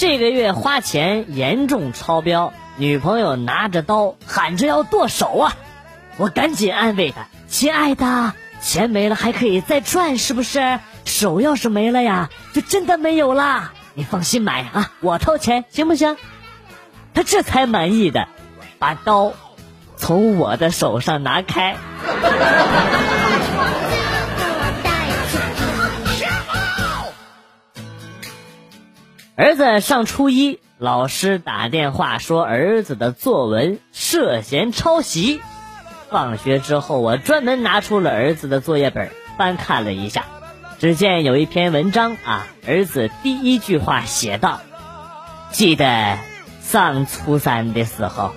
这个月花钱严重超标，女朋友拿着刀喊着要剁手啊！我赶紧安慰她：“亲爱的，钱没了还可以再赚，是不是？手要是没了呀，就真的没有啦。你放心买啊，我掏钱，行不行？”她这才满意的把刀从我的手上拿开。儿子上初一，老师打电话说儿子的作文涉嫌抄袭。放学之后，我专门拿出了儿子的作业本翻看了一下，只见有一篇文章啊，儿子第一句话写道：“记得上初三的时候。”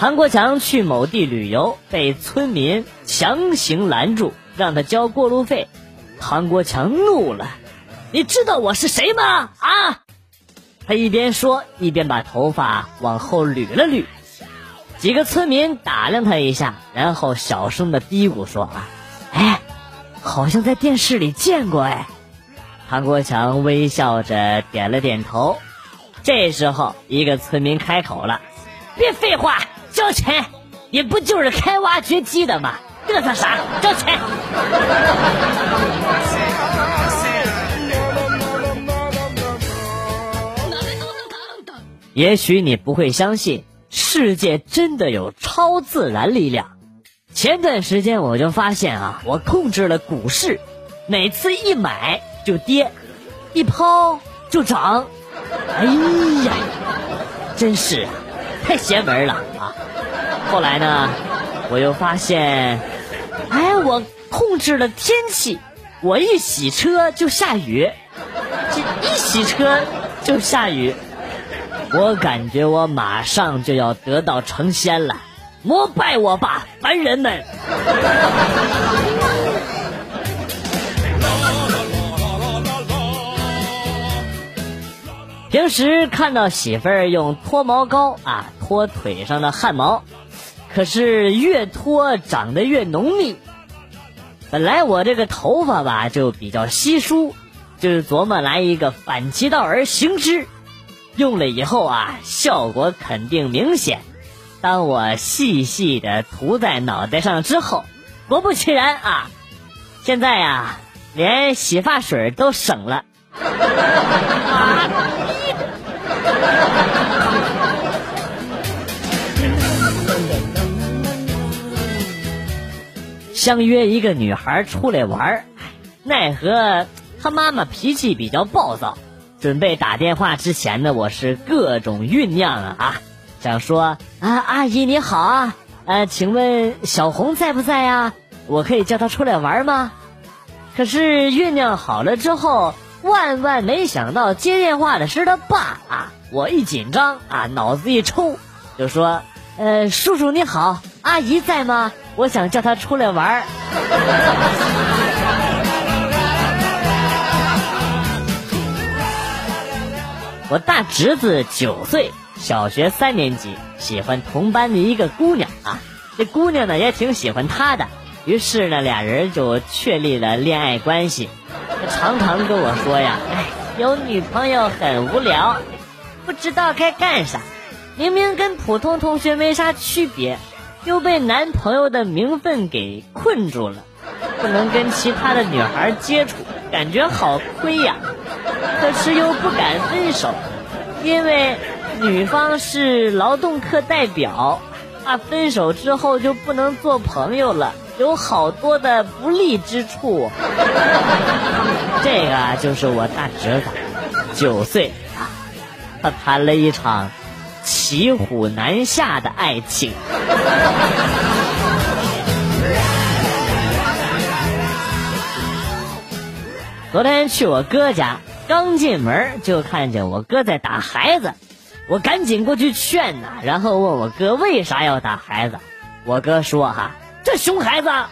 韩国强去某地旅游，被村民强行拦住，让他交过路费。韩国强怒了：“你知道我是谁吗？啊！”他一边说，一边把头发往后捋了捋。几个村民打量他一下，然后小声的嘀咕说：“啊，哎，好像在电视里见过。”哎，韩国强微笑着点了点头。这时候，一个村民开口了：“别废话。”交钱，你不就是开挖掘机的吗？嘚瑟啥？交钱！也许你不会相信，世界真的有超自然力量。前段时间我就发现啊，我控制了股市，每次一买就跌，一抛就涨。哎呀，真是啊太邪门了啊！后来呢，我又发现，哎，我控制了天气，我一洗车就下雨，这一洗车就下雨，我感觉我马上就要得道成仙了，膜拜我吧，凡人们！时看到媳妇儿用脱毛膏啊脱腿上的汗毛。可是越脱长得越浓密。本来我这个头发吧就比较稀疏，就是琢磨来一个反其道而行之，用了以后啊，效果肯定明显。当我细细的涂在脑袋上之后，果不其然啊，现在呀，连洗发水都省了。相约一个女孩出来玩奈何她妈妈脾气比较暴躁。准备打电话之前呢，我是各种酝酿啊，想说啊，阿姨你好啊，呃，请问小红在不在呀？我可以叫她出来玩吗？可是酝酿好了之后，万万没想到接电话的是他爸啊！我一紧张啊，脑子一抽，就说，呃，叔叔你好，阿姨在吗？我想叫她出来玩儿。我大侄子九岁，小学三年级，喜欢同班的一个姑娘啊。这姑娘呢也挺喜欢他的，于是呢俩人就确立了恋爱关系。常常跟我说呀：“哎，有女朋友很无聊，不知道该干啥。明明跟普通同学没啥区别。”又被男朋友的名分给困住了，不能跟其他的女孩接触，感觉好亏呀。可是又不敢分手，因为女方是劳动课代表，怕分手之后就不能做朋友了，有好多的不利之处。这个就是我大侄子，九岁，他谈了一场。骑虎难下的爱情。昨天去我哥家，刚进门就看见我哥在打孩子，我赶紧过去劝呐，然后问我哥为啥要打孩子。我哥说哈，这熊孩子啊，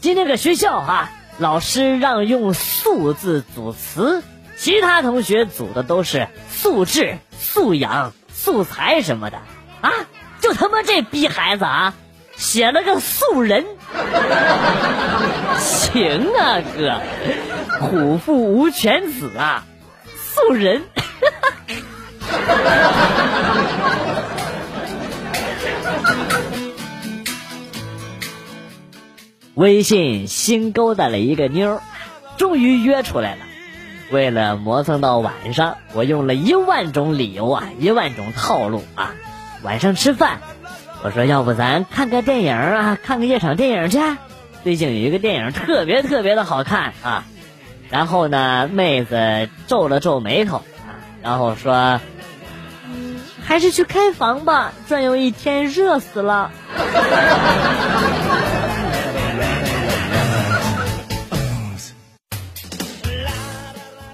今天搁学校哈，老师让用数字组词，其他同学组的都是素质、素养、素材什么的啊，就他妈这逼孩子啊，写了个素人。行啊，哥，虎父无犬子啊，素人。微信新勾搭了一个妞，终于约出来了。为了磨蹭到晚上，我用了一万种理由啊，一万种套路啊。晚上吃饭，我说要不咱看个电影啊，看个夜场电影去。最近有一个电影特别特别的好看啊。然后呢，妹子皱了皱眉头，然后说：“还是去开房吧，转悠一天热死了。”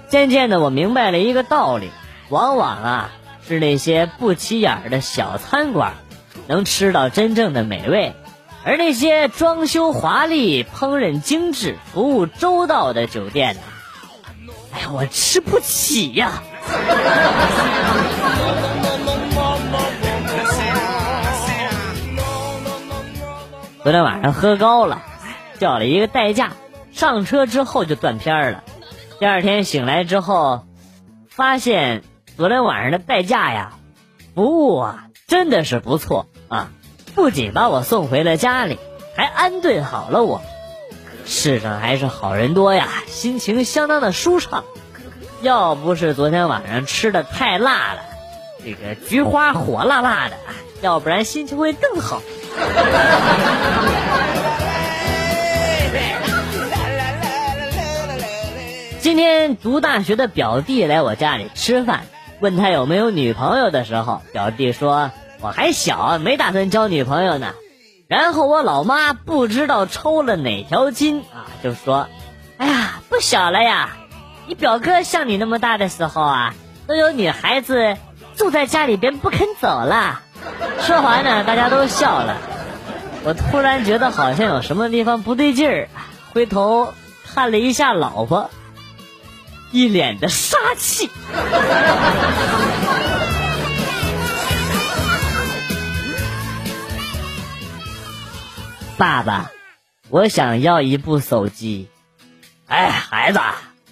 渐渐的，我明白了一个道理：往往啊，是那些不起眼的小餐馆，能吃到真正的美味；而那些装修华丽、烹饪精致、服务周到的酒店呢，哎呀，我吃不起呀！昨天晚上喝高了，叫了一个代驾，上车之后就断片了。第二天醒来之后，发现昨天晚上的代驾呀，服务啊真的是不错啊！不仅把我送回了家里，还安顿好了我。世上还是好人多呀，心情相当的舒畅。要不是昨天晚上吃的太辣了，这个菊花火辣辣的，要不然心情会更好。天读大学的表弟来我家里吃饭，问他有没有女朋友的时候，表弟说我还小，没打算交女朋友呢。然后我老妈不知道抽了哪条筋啊，就说：“哎呀，不小了呀，你表哥像你那么大的时候啊，都有女孩子住在家里边不肯走了。”说完呢，大家都笑了。我突然觉得好像有什么地方不对劲儿，回头看了一下老婆。一脸的杀气。爸爸，我想要一部手机。哎，孩子，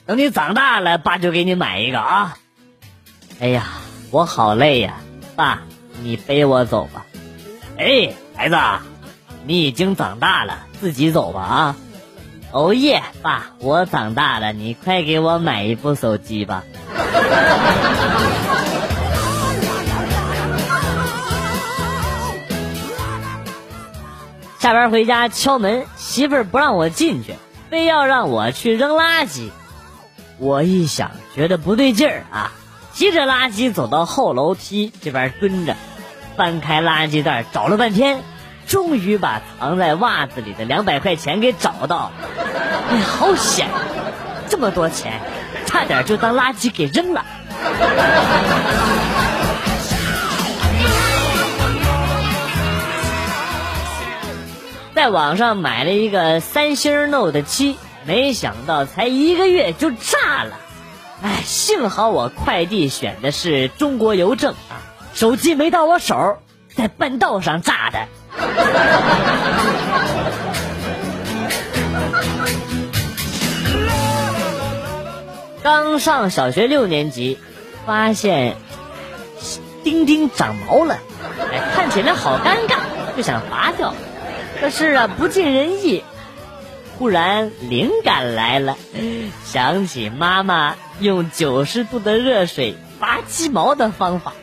等你长大了，爸就给你买一个啊。哎呀，我好累呀，爸，你背我走吧。哎，孩子，你已经长大了，自己走吧啊。哦耶，爸，我长大了，你快给我买一部手机吧。下班回家敲门，媳妇儿不让我进去，非要让我去扔垃圾。我一想，觉得不对劲儿啊，提着垃圾走到后楼梯这边蹲着，翻开垃圾袋找了半天。终于把藏在袜子里的两百块钱给找到了，哎，好险！这么多钱，差点就当垃圾给扔了。在网上买了一个三星 Note 七，没想到才一个月就炸了。哎，幸好我快递选的是中国邮政啊，手机没到我手，在半道上炸的。刚上小学六年级，发现钉钉长毛了，哎，看起来好尴尬，就想拔掉，可是啊，不尽人意。忽然灵感来了，想起妈妈用九十度的热水拔鸡毛的方法。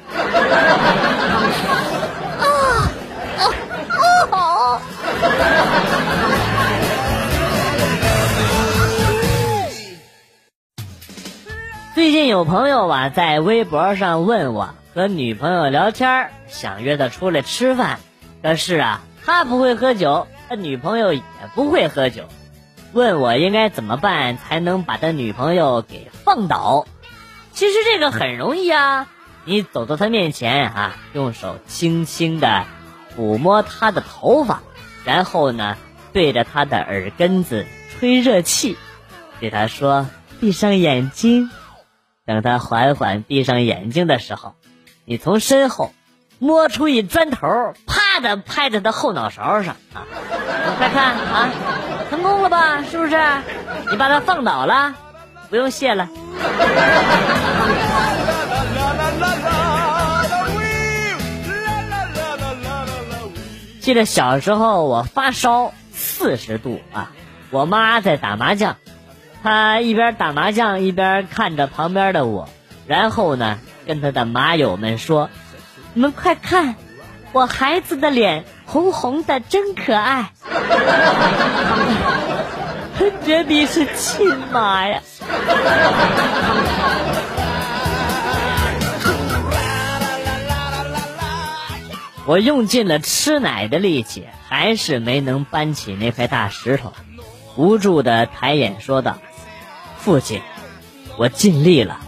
最近有朋友啊在微博上问我和女朋友聊天，想约她出来吃饭，可是啊他不会喝酒，他女朋友也不会喝酒，问我应该怎么办才能把他女朋友给放倒。其实这个很容易啊，你走到他面前啊，用手轻轻的。抚摸他的头发，然后呢，对着他的耳根子吹热气，对他说：“闭上眼睛。”等他缓缓闭上眼睛的时候，你从身后摸出一砖头，啪的拍在他后脑勺上啊！快看啊，成功了吧？是不是？你把他放倒了，不用谢了。记得小时候我发烧四十度啊，我妈在打麻将，她一边打麻将一边看着旁边的我，然后呢跟她的麻友们说：“你们快看，我孩子的脸红红的，真可爱。”绝逼是亲妈呀！我用尽了吃奶的力气，还是没能搬起那块大石头，无助的抬眼说道：“父亲，我尽力了。”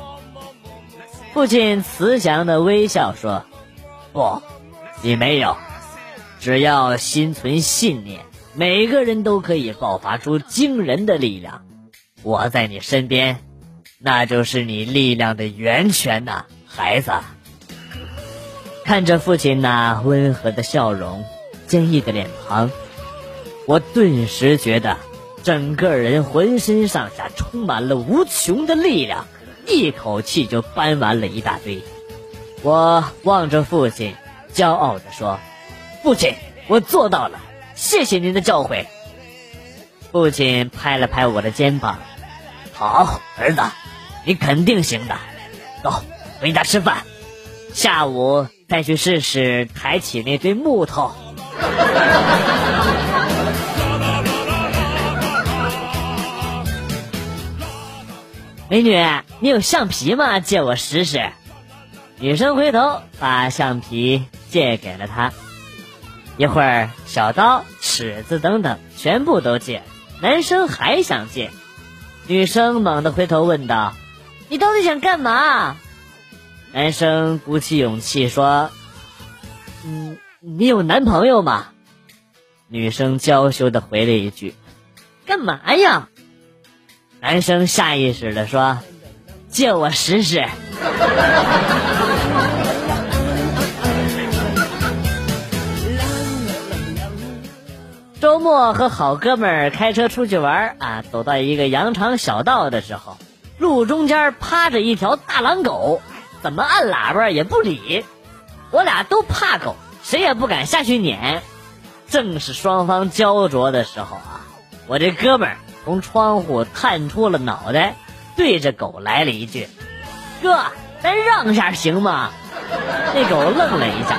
父亲慈祥的微笑说：“不，你没有，只要心存信念。”每个人都可以爆发出惊人的力量，我在你身边，那就是你力量的源泉呐，孩子。看着父亲那温和的笑容、坚毅的脸庞，我顿时觉得整个人浑身上下充满了无穷的力量，一口气就搬完了一大堆。我望着父亲，骄傲地说：“父亲，我做到了。”谢谢您的教诲，父亲拍了拍我的肩膀。好，儿子，你肯定行的。走，回家吃饭，下午再去试试抬起那堆木头。美女，你有橡皮吗？借我使使。女生回头把橡皮借给了他。一会儿，小刀、尺子等等全部都借。男生还想借，女生猛地回头问道：“你到底想干嘛？”男生鼓起勇气说：“嗯，你有男朋友吗？”女生娇羞的回了一句：“干嘛呀？”男生下意识的说：“借我使使。”周末和好哥们儿开车出去玩啊，走到一个羊肠小道的时候，路中间趴着一条大狼狗，怎么按喇叭也不理。我俩都怕狗，谁也不敢下去撵。正是双方焦灼的时候啊，我这哥们儿从窗户探出了脑袋，对着狗来了一句：“哥，咱让一下行吗？”那狗愣了一下，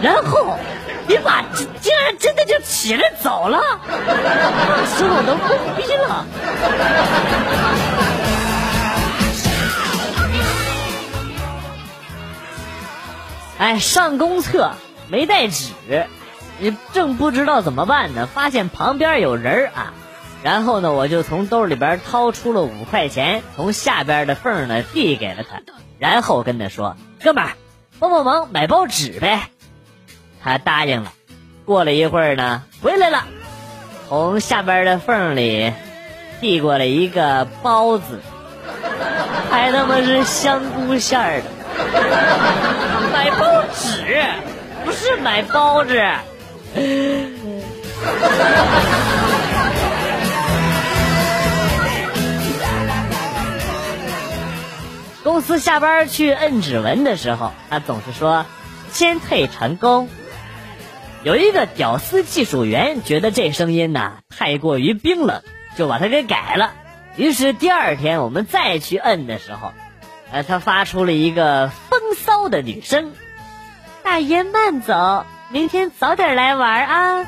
然后。你妈竟然真的就起来走了，当时我都懵逼了。哎，上公厕没带纸，你正不知道怎么办呢，发现旁边有人啊，然后呢，我就从兜里边掏出了五块钱，从下边的缝呢递给了他，然后跟他说：“哥们儿，帮帮忙买包纸呗。”他答应了，过了一会儿呢，回来了，从下边的缝里递过来一个包子，还他妈是香菇馅儿的。买包纸，不是买包子。公司下班去摁指纹的时候，他总是说先退成功。有一个屌丝技术员觉得这声音呢太过于冰冷，就把它给改了。于是第二天我们再去摁的时候，呃，他发出了一个风骚的女声：“大爷慢走，明天早点来玩啊。”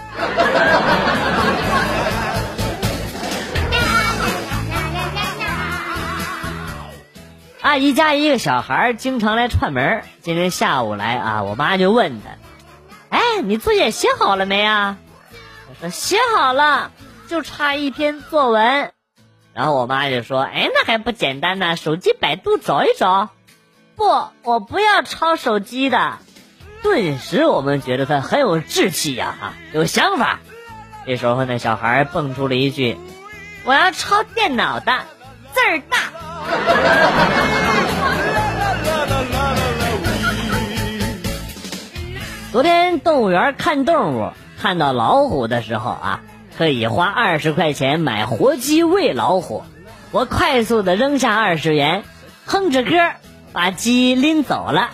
阿姨家一个小孩经常来串门，今天下午来啊，我妈就问他。哎，你作业写好了没啊？我说写好了，就差一篇作文。然后我妈就说：“哎，那还不简单呢，手机百度找一找。”不，我不要抄手机的。顿时我们觉得他很有志气呀，哈，有想法。这时候那小孩蹦出了一句：“我要抄电脑的，字儿大。”昨天动物园看动物，看到老虎的时候啊，可以花二十块钱买活鸡喂老虎。我快速的扔下二十元，哼着歌把鸡拎走了，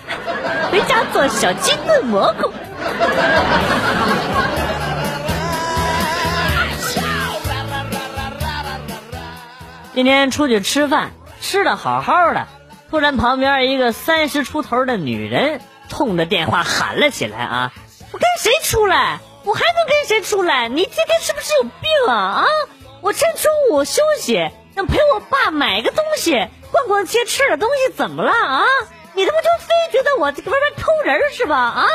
回家做小鸡炖蘑菇。今天出去吃饭，吃的好好的，突然旁边一个三十出头的女人冲着电话喊了起来：“啊，我跟谁出来？我还能跟谁出来？你今天是不是有病啊？啊，我趁中午休息。”想陪我爸买个东西，逛逛街，吃点东西，怎么了啊？你他妈就非觉得我这个外边偷人是吧？啊！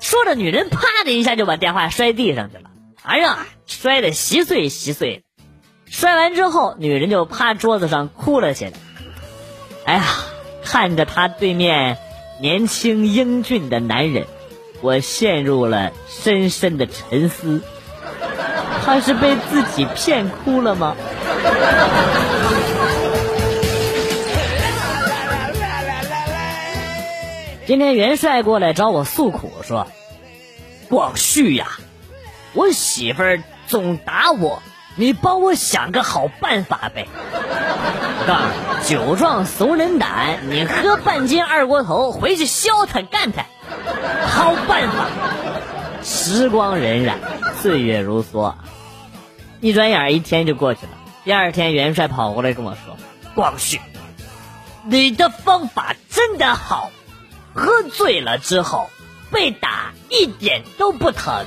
说着，女人啪的一下就把电话摔地上去了，哎呀，摔得稀碎稀碎。摔完之后，女人就趴桌子上哭了起来。哎呀，看着她对面年轻英俊的男人，我陷入了深深的沉思。他是被自己骗哭了吗？今天元帅过来找我诉苦，说：“广旭呀，我媳妇儿总打我，你帮我想个好办法呗。”我告诉你，酒壮怂人胆，你喝半斤二锅头回去削他干他，好办法。时光荏苒，岁月如梭，一转眼一天就过去了。第二天，元帅跑过来跟我说：“光绪，你的方法真的好，喝醉了之后被打一点都不疼。”